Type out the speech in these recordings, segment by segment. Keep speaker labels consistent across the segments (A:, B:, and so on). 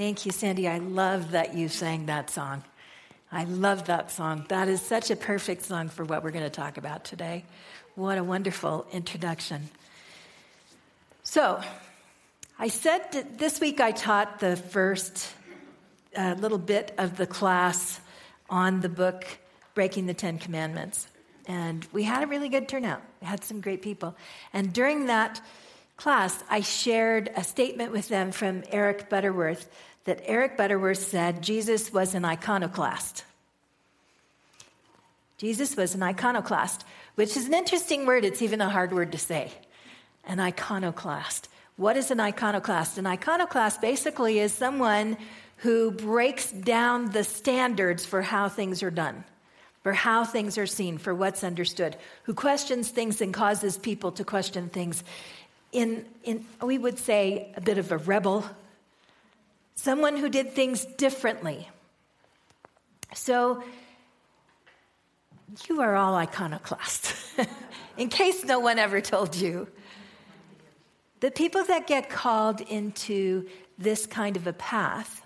A: Thank you, Sandy. I love that you sang that song. I love that song. That is such a perfect song for what we're going to talk about today. What a wonderful introduction. So, I said this week I taught the first uh, little bit of the class on the book Breaking the Ten Commandments. And we had a really good turnout. We had some great people. And during that class, I shared a statement with them from Eric Butterworth that Eric Butterworth said Jesus was an iconoclast. Jesus was an iconoclast, which is an interesting word. It's even a hard word to say. An iconoclast. What is an iconoclast? An iconoclast basically is someone who breaks down the standards for how things are done, for how things are seen, for what's understood, who questions things and causes people to question things. In, in we would say, a bit of a rebel, someone who did things differently. So, you are all iconoclasts, in case no one ever told you. The people that get called into this kind of a path,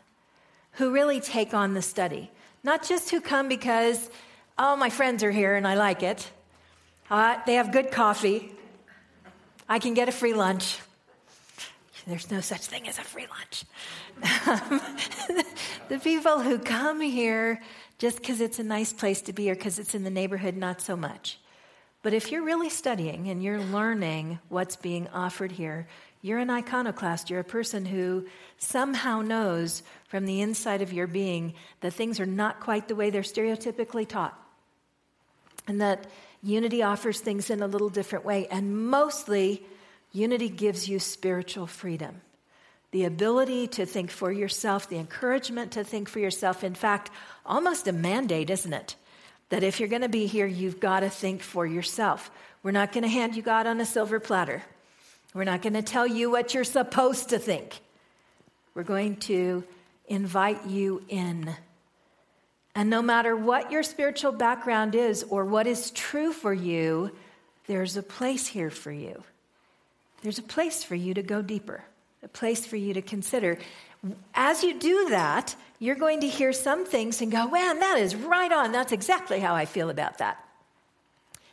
A: who really take on the study, not just who come because, oh, my friends are here and I like it. Uh, they have good coffee. I can get a free lunch. There's no such thing as a free lunch. the people who come here just because it's a nice place to be or because it's in the neighborhood, not so much. But if you're really studying and you're learning what's being offered here, you're an iconoclast. You're a person who somehow knows from the inside of your being that things are not quite the way they're stereotypically taught. And that unity offers things in a little different way. And mostly, unity gives you spiritual freedom the ability to think for yourself, the encouragement to think for yourself. In fact, almost a mandate, isn't it? That if you're going to be here, you've got to think for yourself. We're not going to hand you God on a silver platter. We're not going to tell you what you're supposed to think. We're going to invite you in. And no matter what your spiritual background is or what is true for you, there's a place here for you. There's a place for you to go deeper a place for you to consider. As you do that, you're going to hear some things and go, man, that is right on. That's exactly how I feel about that.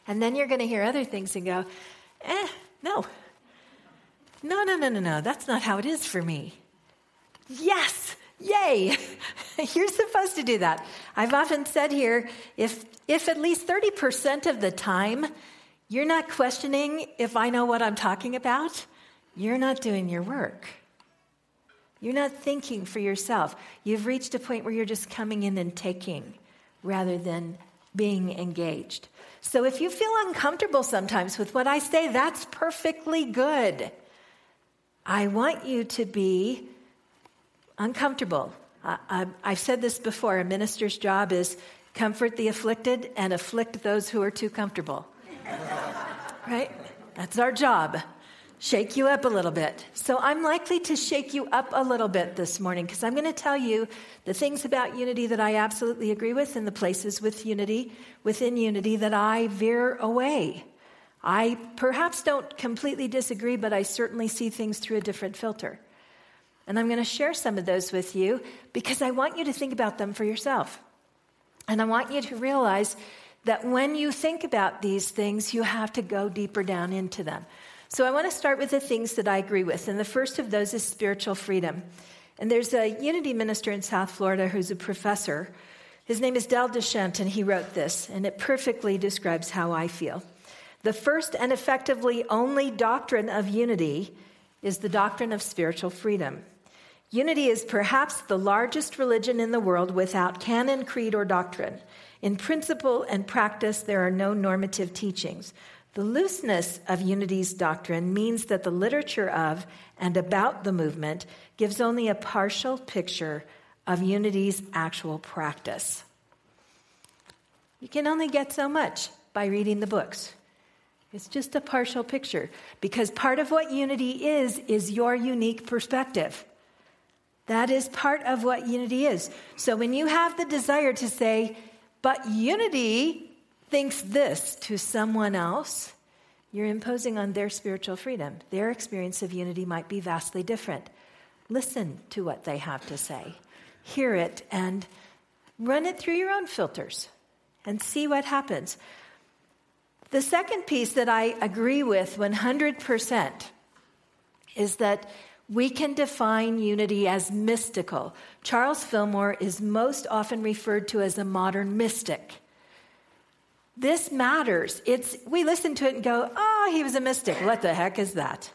A: And then you're going to hear other things and go, eh, no. No, no, no, no, no. That's not how it is for me. Yes, yay. you're supposed to do that. I've often said here if, if at least 30% of the time you're not questioning if I know what I'm talking about, you're not doing your work. You're not thinking for yourself. You've reached a point where you're just coming in and taking rather than being engaged. So if you feel uncomfortable sometimes with what I say, that's perfectly good. I want you to be uncomfortable. I, have said this before a minister's job is comfort the afflicted and afflict those who are too comfortable. right? That's our job shake you up a little bit. So I'm likely to shake you up a little bit this morning because I'm going to tell you the things about unity that I absolutely agree with and the places with unity, within unity that I veer away. I perhaps don't completely disagree, but I certainly see things through a different filter. And I'm going to share some of those with you because I want you to think about them for yourself. And I want you to realize that when you think about these things, you have to go deeper down into them. So I want to start with the things that I agree with. And the first of those is spiritual freedom. And there's a unity minister in South Florida who's a professor. His name is Dell deChant, and he wrote this, and it perfectly describes how I feel. The first and effectively only doctrine of unity is the doctrine of spiritual freedom. Unity is perhaps the largest religion in the world without canon, creed, or doctrine. In principle and practice, there are no normative teachings. The looseness of unity's doctrine means that the literature of and about the movement gives only a partial picture of unity's actual practice. You can only get so much by reading the books. It's just a partial picture because part of what unity is, is your unique perspective. That is part of what unity is. So when you have the desire to say, but unity thinks this to someone else, you're imposing on their spiritual freedom. Their experience of unity might be vastly different. Listen to what they have to say, hear it, and run it through your own filters and see what happens. The second piece that I agree with 100% is that we can define unity as mystical. Charles Fillmore is most often referred to as a modern mystic. This matters. It's, we listen to it and go, oh, he was a mystic. What the heck is that?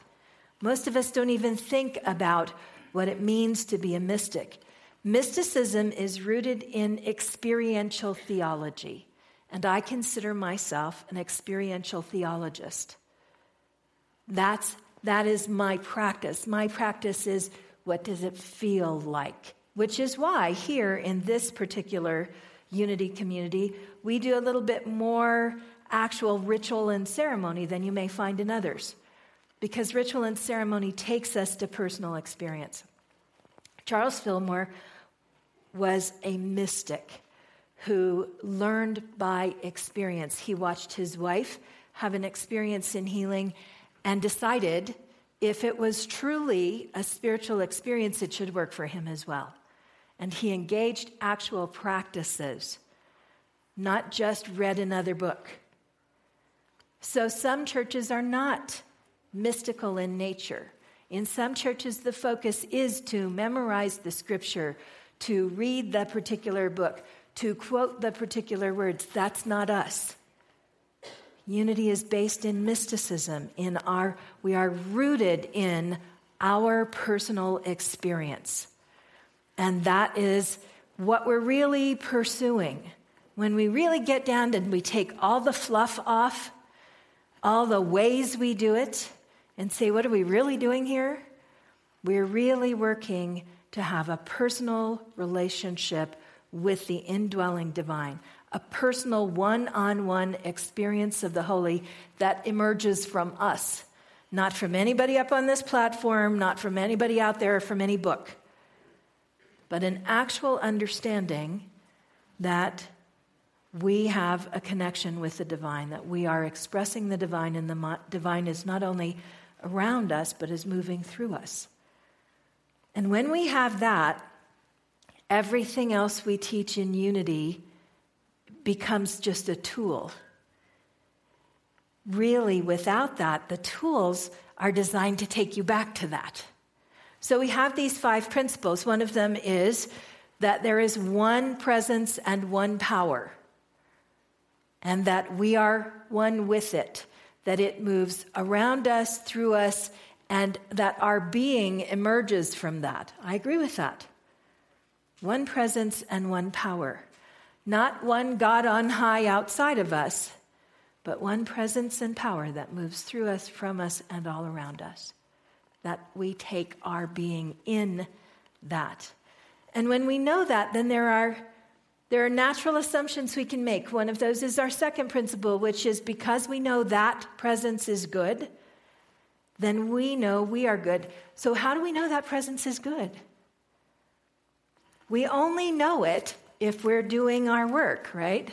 A: Most of us don't even think about what it means to be a mystic. Mysticism is rooted in experiential theology, and I consider myself an experiential theologist. That's, that is my practice. My practice is what does it feel like? Which is why here in this particular unity community, we do a little bit more actual ritual and ceremony than you may find in others. Because ritual and ceremony takes us to personal experience. Charles Fillmore was a mystic who learned by experience. He watched his wife have an experience in healing and decided if it was truly a spiritual experience, it should work for him as well. And he engaged actual practices, not just read another book. So some churches are not mystical in nature. In some churches, the focus is to memorize the scripture, to read the particular book, to quote the particular words. That's not us. Unity is based in mysticism, in our we are rooted in our personal experience. And that is what we're really pursuing. When we really get down and we take all the fluff off, all the ways we do it, and say, what are we really doing here? We're really working to have a personal relationship with the indwelling divine, a personal one on one experience of the holy that emerges from us, not from anybody up on this platform, not from anybody out there, from any book, but an actual understanding that we have a connection with the divine, that we are expressing the divine, and the divine is not only around us, but is moving through us. And when we have that, everything else we teach in unity becomes just a tool. Really, without that, the tools are designed to take you back to that. So we have these five principles. One of them is that there is one presence and one power, and that we are one with it, that it moves around us, through us, and that our being emerges from that. I agree with that. One presence and one power. Not one God on high outside of us, but one presence and power that moves through us, from us, and all around us. That we take our being in that. And when we know that, then there are, there are natural assumptions we can make. One of those is our second principle, which is because we know that presence is good, then we know we are good. So, how do we know that presence is good? We only know it if we're doing our work, right?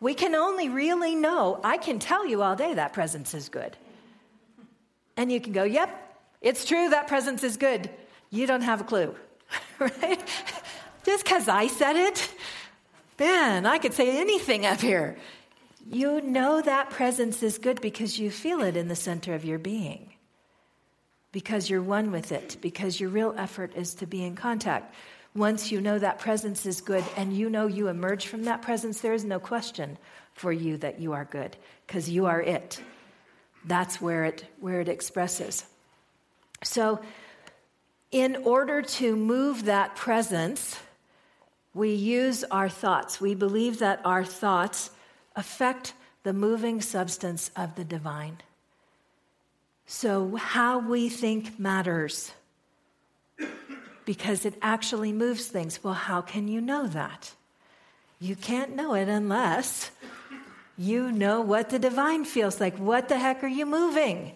A: We can only really know, I can tell you all day that presence is good. And you can go, yep, it's true, that presence is good. You don't have a clue, right? Just because I said it, man, I could say anything up here. You know that presence is good because you feel it in the center of your being because you're one with it, because your real effort is to be in contact. Once you know that presence is good and you know you emerge from that presence, there is no question for you that you are good because you are it. That's where it, where it expresses. So, in order to move that presence, we use our thoughts. We believe that our thoughts affect the moving substance of the divine. So, how we think matters because it actually moves things. Well, how can you know that? You can't know it unless you know what the divine feels like. What the heck are you moving?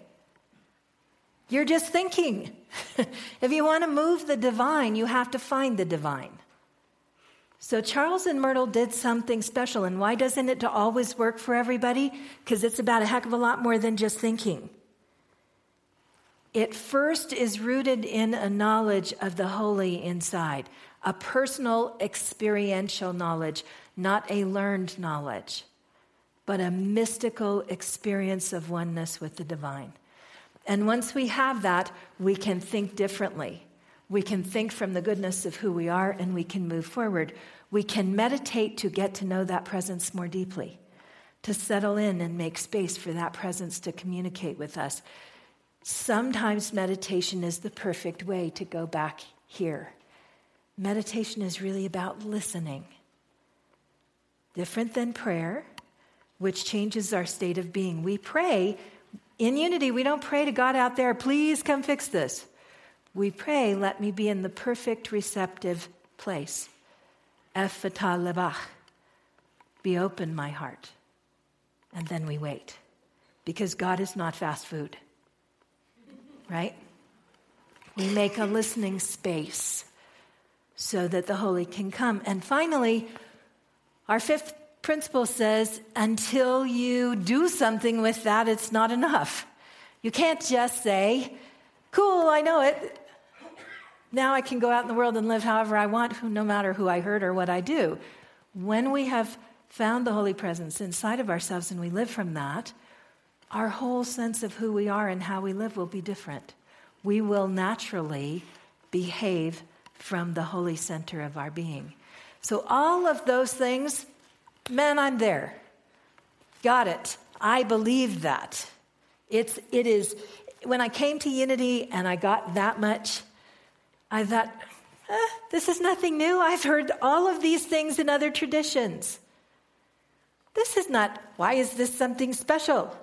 A: You're just thinking. if you want to move the divine, you have to find the divine. So Charles and Myrtle did something special. And why doesn't it always work for everybody? Because it's about a heck of a lot more than just thinking. it first is rooted in a knowledge of the holy inside, a personal experiential knowledge, not a learned knowledge, but a mystical experience of oneness with the divine. And once we have that, we can think differently. We can think from the goodness of who we are and we can move forward. We can meditate to get to know that presence more deeply, to settle in and make space for that presence to communicate with us. Sometimes meditation is the perfect way to go back here. Meditation is really about listening. Different than prayer, which changes our state of being. We pray in unity, we don't pray to God out there, please come fix this. We pray, let me be in the perfect receptive place. Ephata lebach. Be open, my heart. And then we wait. Because God is not fast food. Right? We make a listening space so that the Holy can come. And finally, our fifth principle says until you do something with that, it's not enough. You can't just say, Cool, I know it. Now I can go out in the world and live however I want, no matter who I hurt or what I do. When we have found the Holy Presence inside of ourselves and we live from that, our whole sense of who we are and how we live will be different. We will naturally behave from the holy center of our being. So, all of those things, man, I'm there. Got it. I believe that. It's, it is, when I came to Unity and I got that much, I thought, eh, this is nothing new. I've heard all of these things in other traditions. This is not, why is this something special?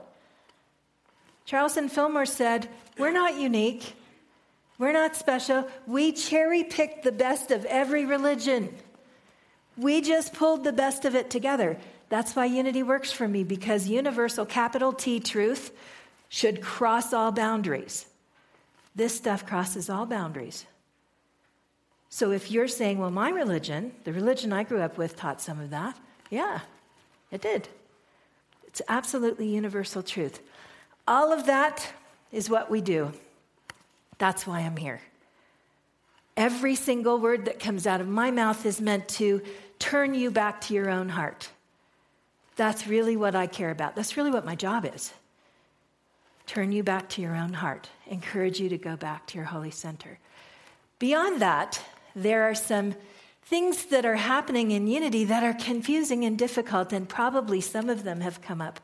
A: Charles and Fillmore said, We're not unique. We're not special. We cherry picked the best of every religion. We just pulled the best of it together. That's why unity works for me, because universal capital T truth should cross all boundaries. This stuff crosses all boundaries. So if you're saying, well, my religion, the religion I grew up with, taught some of that, yeah, it did. It's absolutely universal truth. All of that is what we do. That's why I'm here. Every single word that comes out of my mouth is meant to turn you back to your own heart. That's really what I care about. That's really what my job is. Turn you back to your own heart, encourage you to go back to your holy center. Beyond that, there are some things that are happening in unity that are confusing and difficult, and probably some of them have come up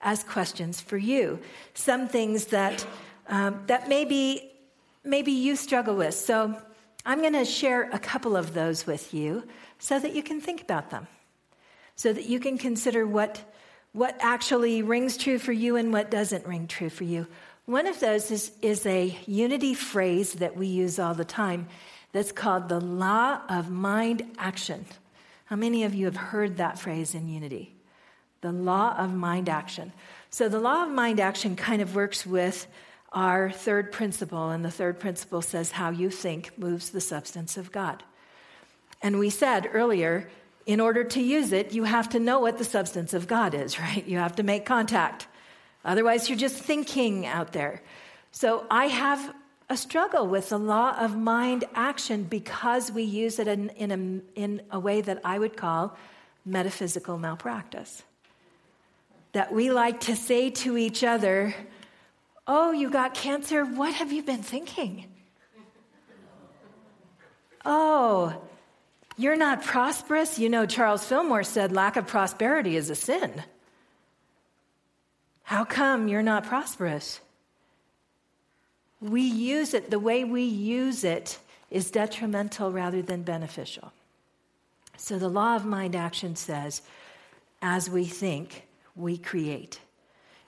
A: as questions for you. Some things that, um, that maybe, maybe you struggle with. So I'm going to share a couple of those with you so that you can think about them, so that you can consider what, what actually rings true for you and what doesn't ring true for you. One of those is, is a unity phrase that we use all the time that's called the law of mind action. How many of you have heard that phrase in unity? The law of mind action. So, the law of mind action kind of works with our third principle, and the third principle says how you think moves the substance of God. And we said earlier, in order to use it, you have to know what the substance of God is, right? You have to make contact. Otherwise, you're just thinking out there. So, I have a struggle with the law of mind action because we use it in, in, a, in a way that I would call metaphysical malpractice. That we like to say to each other, Oh, you got cancer? What have you been thinking? Oh, you're not prosperous? You know, Charles Fillmore said lack of prosperity is a sin. How come you're not prosperous? we use it, the way we use it is detrimental rather than beneficial. So the law of mind action says, as we think, we create.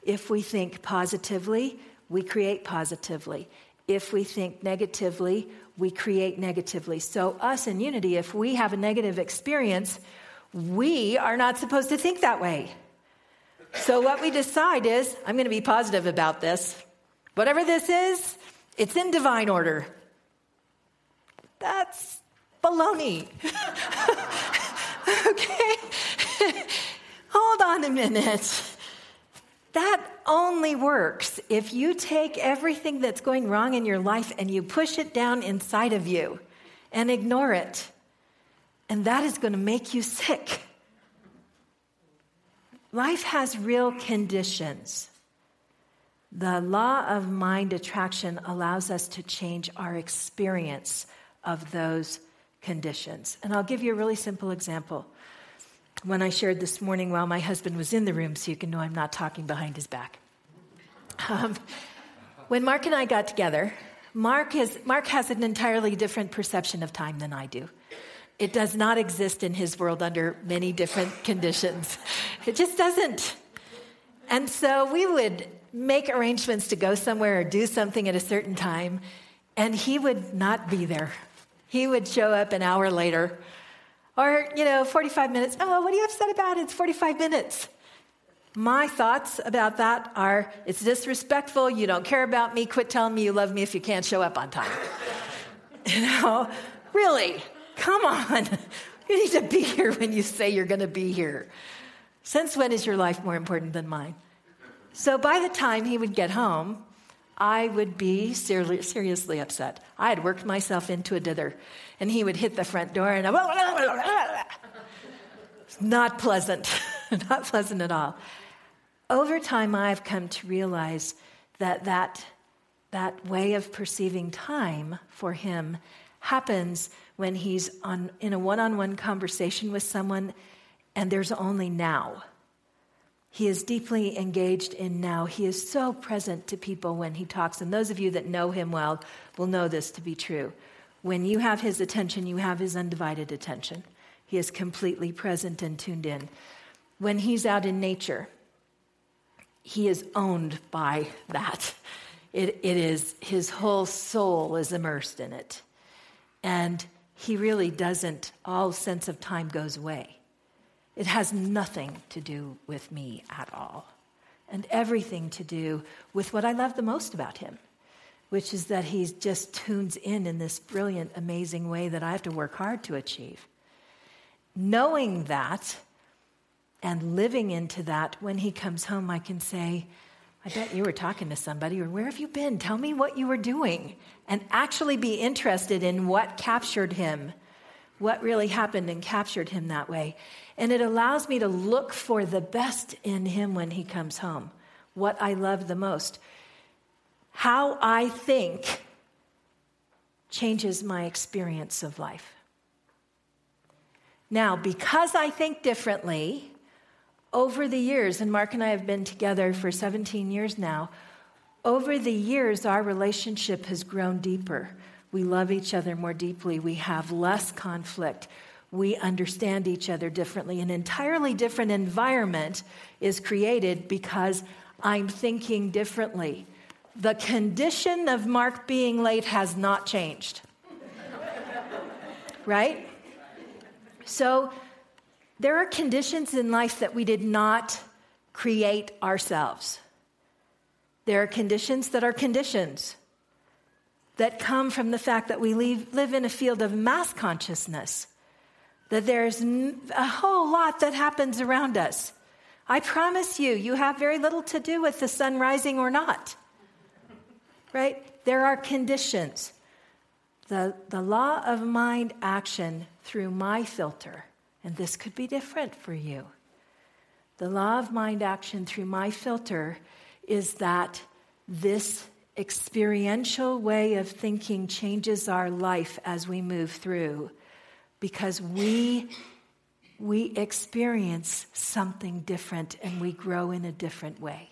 A: If we think positively, we create positively. If we think negatively, we create negatively. So, us in unity, if we have a negative experience, we are not supposed to think that way. So, what we decide is, I'm going to be positive about this. Whatever this is, it's in divine order. That's baloney. okay? Hold on a minute. That only works if you take everything that's going wrong in your life and you push it down inside of you and ignore it. And that is going to make you sick. Life has real conditions. The law of mind attraction allows us to change our experience of those conditions. And I'll give you a really simple example. When I shared this morning while my husband was in the room, so you can know I'm not talking behind his back. Um, when Mark and I got together, Mark has, Mark has an entirely different perception of time than I do. It does not exist in his world under many different conditions. It just doesn't. And so we would make arrangements to go somewhere or do something at a certain time, and he would not be there. He would show up an hour later, or, you know, 45 minutes. Oh, what are you upset about? It's 45 minutes. My thoughts about that are it's disrespectful. You don't care about me. Quit telling me you love me if you can't show up on time. you know, really, come on. You need to be here when you say you're going to be here. Since when is your life more important than mine? So by the time he would get home, I would be ser- seriously upset. I had worked myself into a dither, and he would hit the front door, and I, not pleasant, not pleasant at all. Over time, I've come to realize that that, that way of perceiving time for him happens when he's on, in a one on one conversation with someone and there's only now. He is deeply engaged in now. He is so present to people when he talks. And those of you that know him well will know this to be true. When you have his attention, you have his undivided attention. He is completely present and tuned in. When he's out in nature, he is owned by that. It, it is, his whole soul is immersed in it. And he really doesn't, all sense of time goes away. It has nothing to do with me at all, and everything to do with what I love the most about him, which is that he just tunes in in this brilliant, amazing way that I have to work hard to achieve. Knowing that and living into that, when he comes home, I can say, I bet you were talking to somebody, or where have you been? Tell me what you were doing. And actually be interested in what captured him, what really happened and captured him that way. And it allows me to look for the best in him when he comes home, what I love the most. How I think changes my experience of life. Now, because I think differently, over the years, and Mark and I have been together for 17 years now, over the years, our relationship has grown deeper. We love each other more deeply. We have less conflict we understand each other differently. An entirely different environment is created because I'm thinking differently. The condition of Mark being late has not changed. right? So there are conditions in life that we did not create ourselves. There are conditions that are conditions that come from the fact that we live, live in a field of mass consciousness that there's a whole lot that happens around us. I promise you, you have very little to do with the sun rising or not. Right? There are conditions. The, the law of mind action through my filter, and this could be different for you. The law of mind action through my filter is that this experiential way of thinking changes our life as we move through because we we experience something different and we grow in a different way.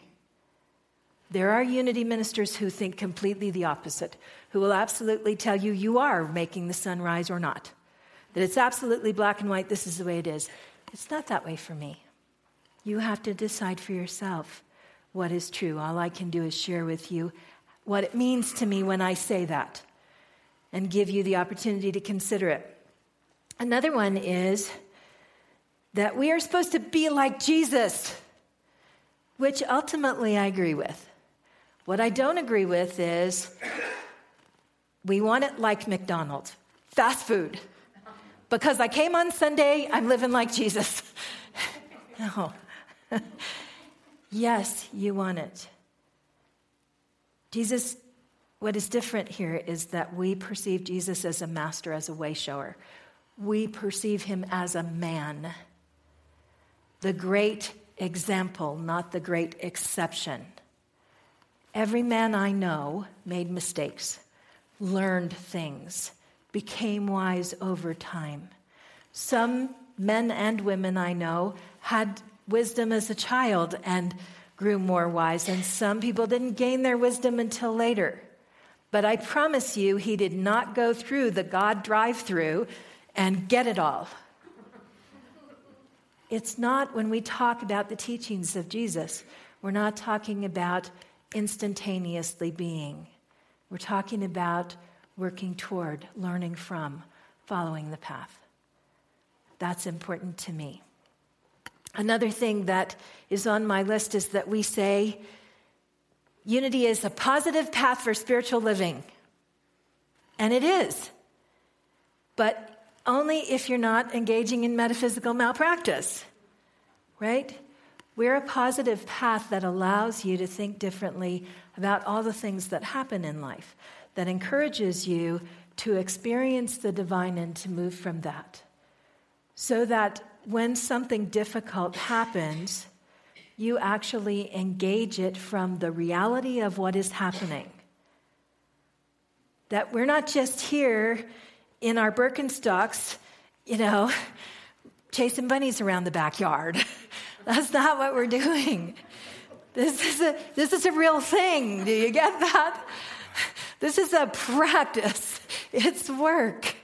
A: There are unity ministers who think completely the opposite, who will absolutely tell you you are making the sun rise or not. That it's absolutely black and white, this is the way it is. It's not that way for me. You have to decide for yourself what is true. All I can do is share with you what it means to me when I say that and give you the opportunity to consider it. Another one is that we are supposed to be like Jesus, which ultimately I agree with. What I don't agree with is we want it like McDonald's, fast food. Because I came on Sunday, I'm living like Jesus. no. Yes, you want it. Jesus, what is different here is that we perceive Jesus as a master, as a way shower. We perceive him as a man, the great example, not the great exception. Every man I know made mistakes, learned things, became wise over time. Some men and women I know had wisdom as a child and grew more wise, and some people didn't gain their wisdom until later. But I promise you, he did not go through the God drive through and get it all. It's not when we talk about the teachings of Jesus, we're not talking about instantaneously being. We're talking about working toward, learning from, following the path. That's important to me. Another thing that is on my list is that we say unity is a positive path for spiritual living. And it is. But only if you're not engaging in metaphysical malpractice, right? We're a positive path that allows you to think differently about all the things that happen in life, that encourages you to experience the divine and to move from that. So that when something difficult happens, you actually engage it from the reality of what is happening. That we're not just here in our Birkenstocks, you know, chasing bunnies around the backyard. That's not what we're doing. This is a, this is a real thing. Do you get that? This is a practice, it's work.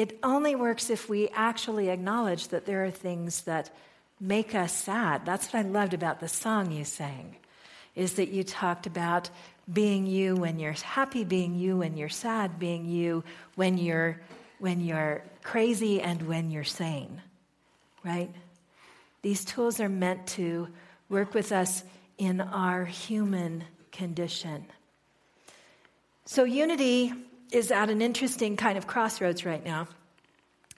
A: It only works if we actually acknowledge that there are things that make us sad. That's what I loved about the song you sang, is that you talked about being you when you're happy, being you when you're sad, being you when you're when you're crazy and when you're sane. Right? These tools are meant to work with us in our human condition. So, unity is at an interesting kind of crossroads right now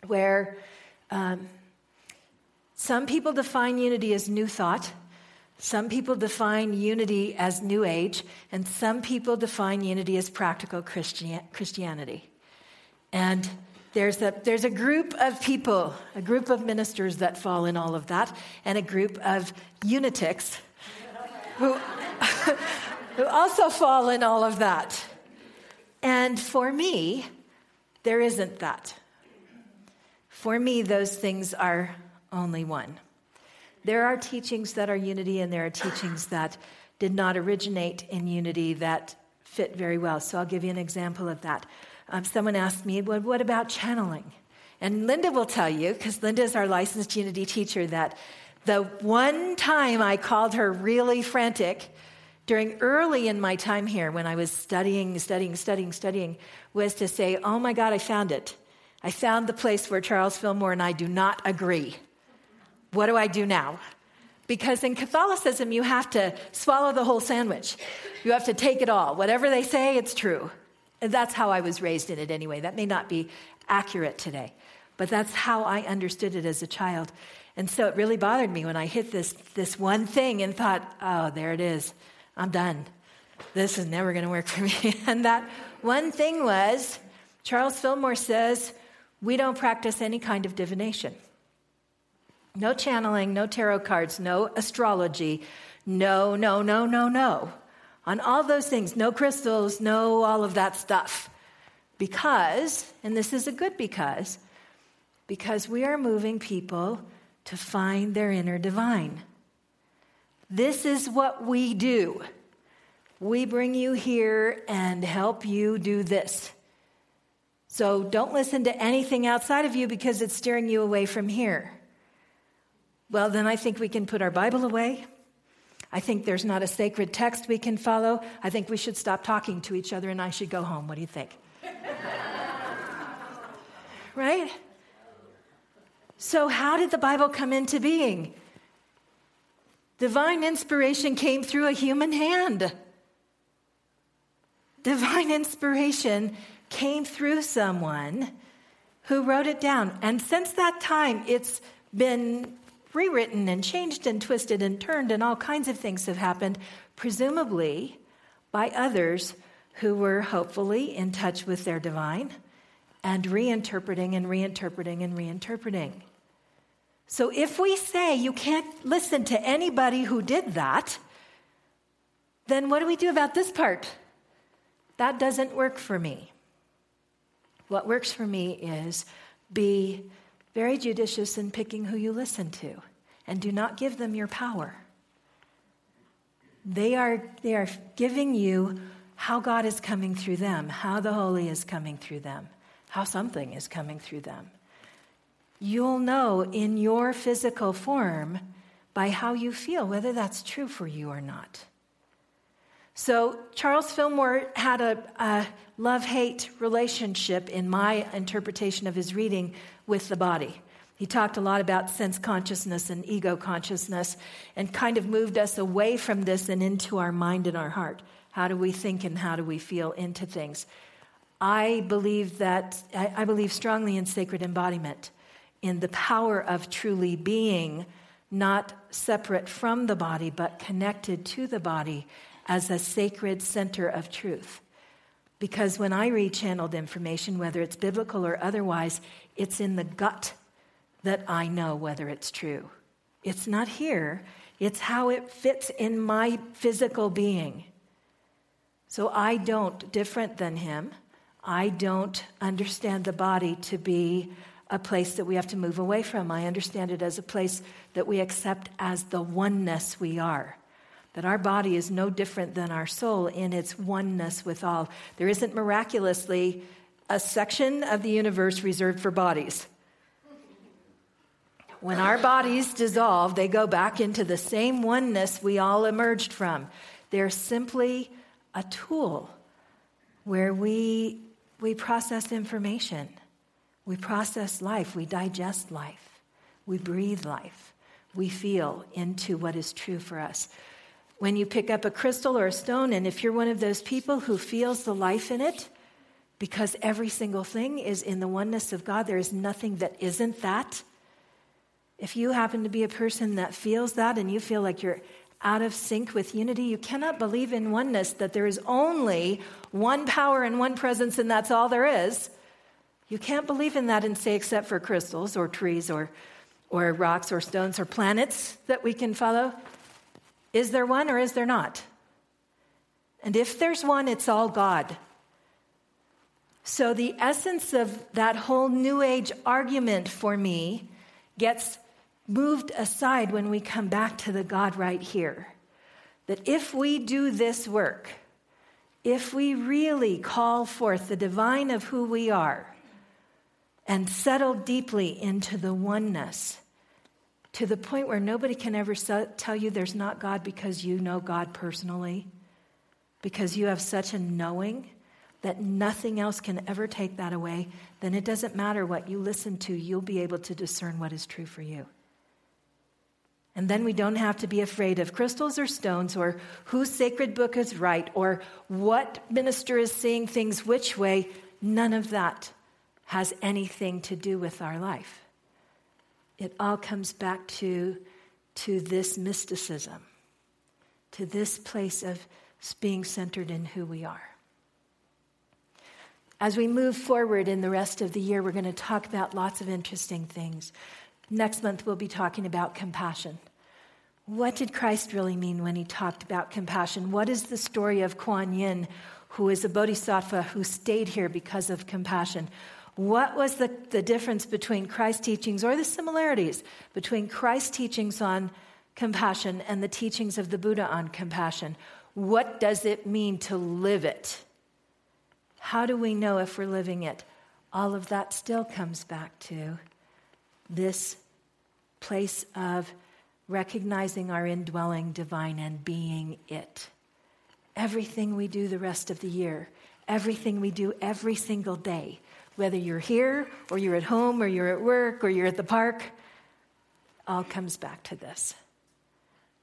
A: where um, some people define unity as new thought, some people define unity as new age, and some people define unity as practical Christian- Christianity. And there's a, there's a group of people, a group of ministers that fall in all of that, and a group of unitics who, who also fall in all of that. And for me, there isn't that. For me, those things are only one. There are teachings that are unity, and there are teachings that did not originate in unity that fit very well. So I'll give you an example of that. Um, someone asked me, well, what about channeling? And Linda will tell you, because Linda is our licensed unity teacher, that the one time I called her really frantic during early in my time here when I was studying, studying, studying, studying, was to say, Oh my God, I found it. I found the place where Charles Fillmore and I do not agree. What do I do now? Because in Catholicism, you have to swallow the whole sandwich. You have to take it all. Whatever they say, it's true. And that's how I was raised in it anyway. That may not be accurate today, but that's how I understood it as a child. And so it really bothered me when I hit this, this one thing and thought, oh, there it is. I'm done. This is never going to work for me. and that one thing was Charles Fillmore says, we don't practice any kind of divination. No channeling, no tarot cards, no astrology, no, no, no, no, no. On all those things, no crystals, no all of that stuff. Because, and this is a good because, because we are moving people to find their inner divine. This is what we do. We bring you here and help you do this. So don't listen to anything outside of you because it's steering you away from here. Well, then I think we can put our Bible away. I think there's not a sacred text we can follow. I think we should stop talking to each other and I should go home. What do you think? right? So, how did the Bible come into being? Divine inspiration came through a human hand. Divine inspiration came through someone who wrote it down. And since that time, it's been rewritten and changed and twisted and turned, and all kinds of things have happened, presumably by others who were hopefully in touch with their divine and reinterpreting and reinterpreting and reinterpreting. So if we say you can't listen to anybody who did that, then what do we do about this part? That doesn't work for me. What works for me is be very judicious in picking who you listen to and do not give them your power. They are, they are giving you how God is coming through them, how the Holy is coming through them, how something is coming through them. You'll know in your physical form by how you feel whether that's true for you or not. So, Charles Fillmore had a, a love hate relationship in my interpretation of his reading with the body. He talked a lot about sense consciousness and ego consciousness and kind of moved us away from this and into our mind and our heart. How do we think and how do we feel into things? I believe that, I, I believe strongly in sacred embodiment, in the power of truly being not separate from the body, but connected to the body as a sacred center of truth. Because when I read channeled information, whether it's biblical or otherwise, it's in the gut that I know whether it's true. It's not here, it's how it fits in my physical being. So I don't, different than him, I don't understand the body to be a place that we have to move away from. I understand it as a place that we accept as the oneness we are. That our body is no different than our soul in its oneness with all. There isn't miraculously a section of the universe reserved for bodies. When our bodies dissolve, they go back into the same oneness we all emerged from. They're simply a tool where we, we process information, we process life, we digest life, we breathe life, we feel into what is true for us. When you pick up a crystal or a stone, and if you're one of those people who feels the life in it, because every single thing is in the oneness of God, there is nothing that isn't that. If you happen to be a person that feels that and you feel like you're out of sync with unity, you cannot believe in oneness, that there is only one power and one presence and that's all there is. You can't believe in that and say, except for crystals or trees or, or rocks or stones or planets that we can follow. Is there one or is there not? And if there's one, it's all God. So the essence of that whole New Age argument for me gets moved aside when we come back to the God right here. That if we do this work, if we really call forth the divine of who we are and settle deeply into the oneness to the point where nobody can ever tell you there's not God because you know God personally, because you have such a knowing that nothing else can ever take that away, then it doesn't matter what you listen to, you'll be able to discern what is true for you. And then we don't have to be afraid of crystals or stones or whose sacred book is right or what minister is seeing things which way. None of that has anything to do with our life. It all comes back to, to this mysticism, to this place of being centered in who we are. As we move forward in the rest of the year, we're going to talk about lots of interesting things. Next month, we'll be talking about compassion. What did Christ really mean when he talked about compassion? What is the story of Kuan Yin, who is a bodhisattva who stayed here because of compassion? What was the, the difference between Christ's teachings or the similarities between Christ's teachings on compassion and the teachings of the Buddha on compassion? What does it mean to live it? How do we know if we're living it? All of that still comes back to this place of recognizing our indwelling divine and being it. Everything we do the rest of the year, everything we do every single day, whether you're here or you're at home or you're at work or you're at the park, all comes back to this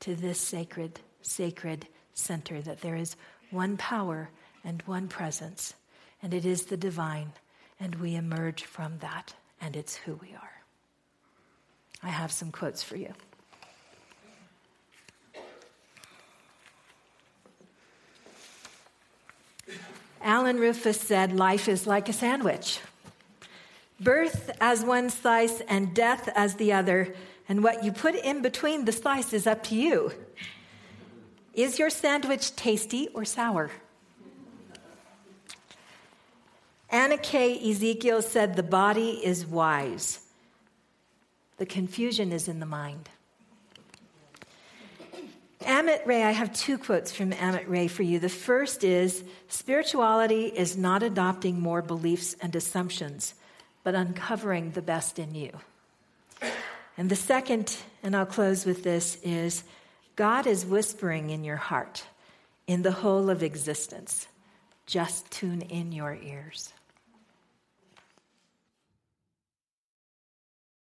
A: to this sacred, sacred center that there is one power and one presence, and it is the divine, and we emerge from that, and it's who we are. I have some quotes for you. Alan Rufus said, Life is like a sandwich. Birth as one slice and death as the other, and what you put in between the slice is up to you. Is your sandwich tasty or sour? Anna K. Ezekiel said, The body is wise. The confusion is in the mind. Amit Ray, I have two quotes from Amit Ray for you. The first is Spirituality is not adopting more beliefs and assumptions, but uncovering the best in you. And the second, and I'll close with this, is God is whispering in your heart, in the whole of existence. Just tune in your ears.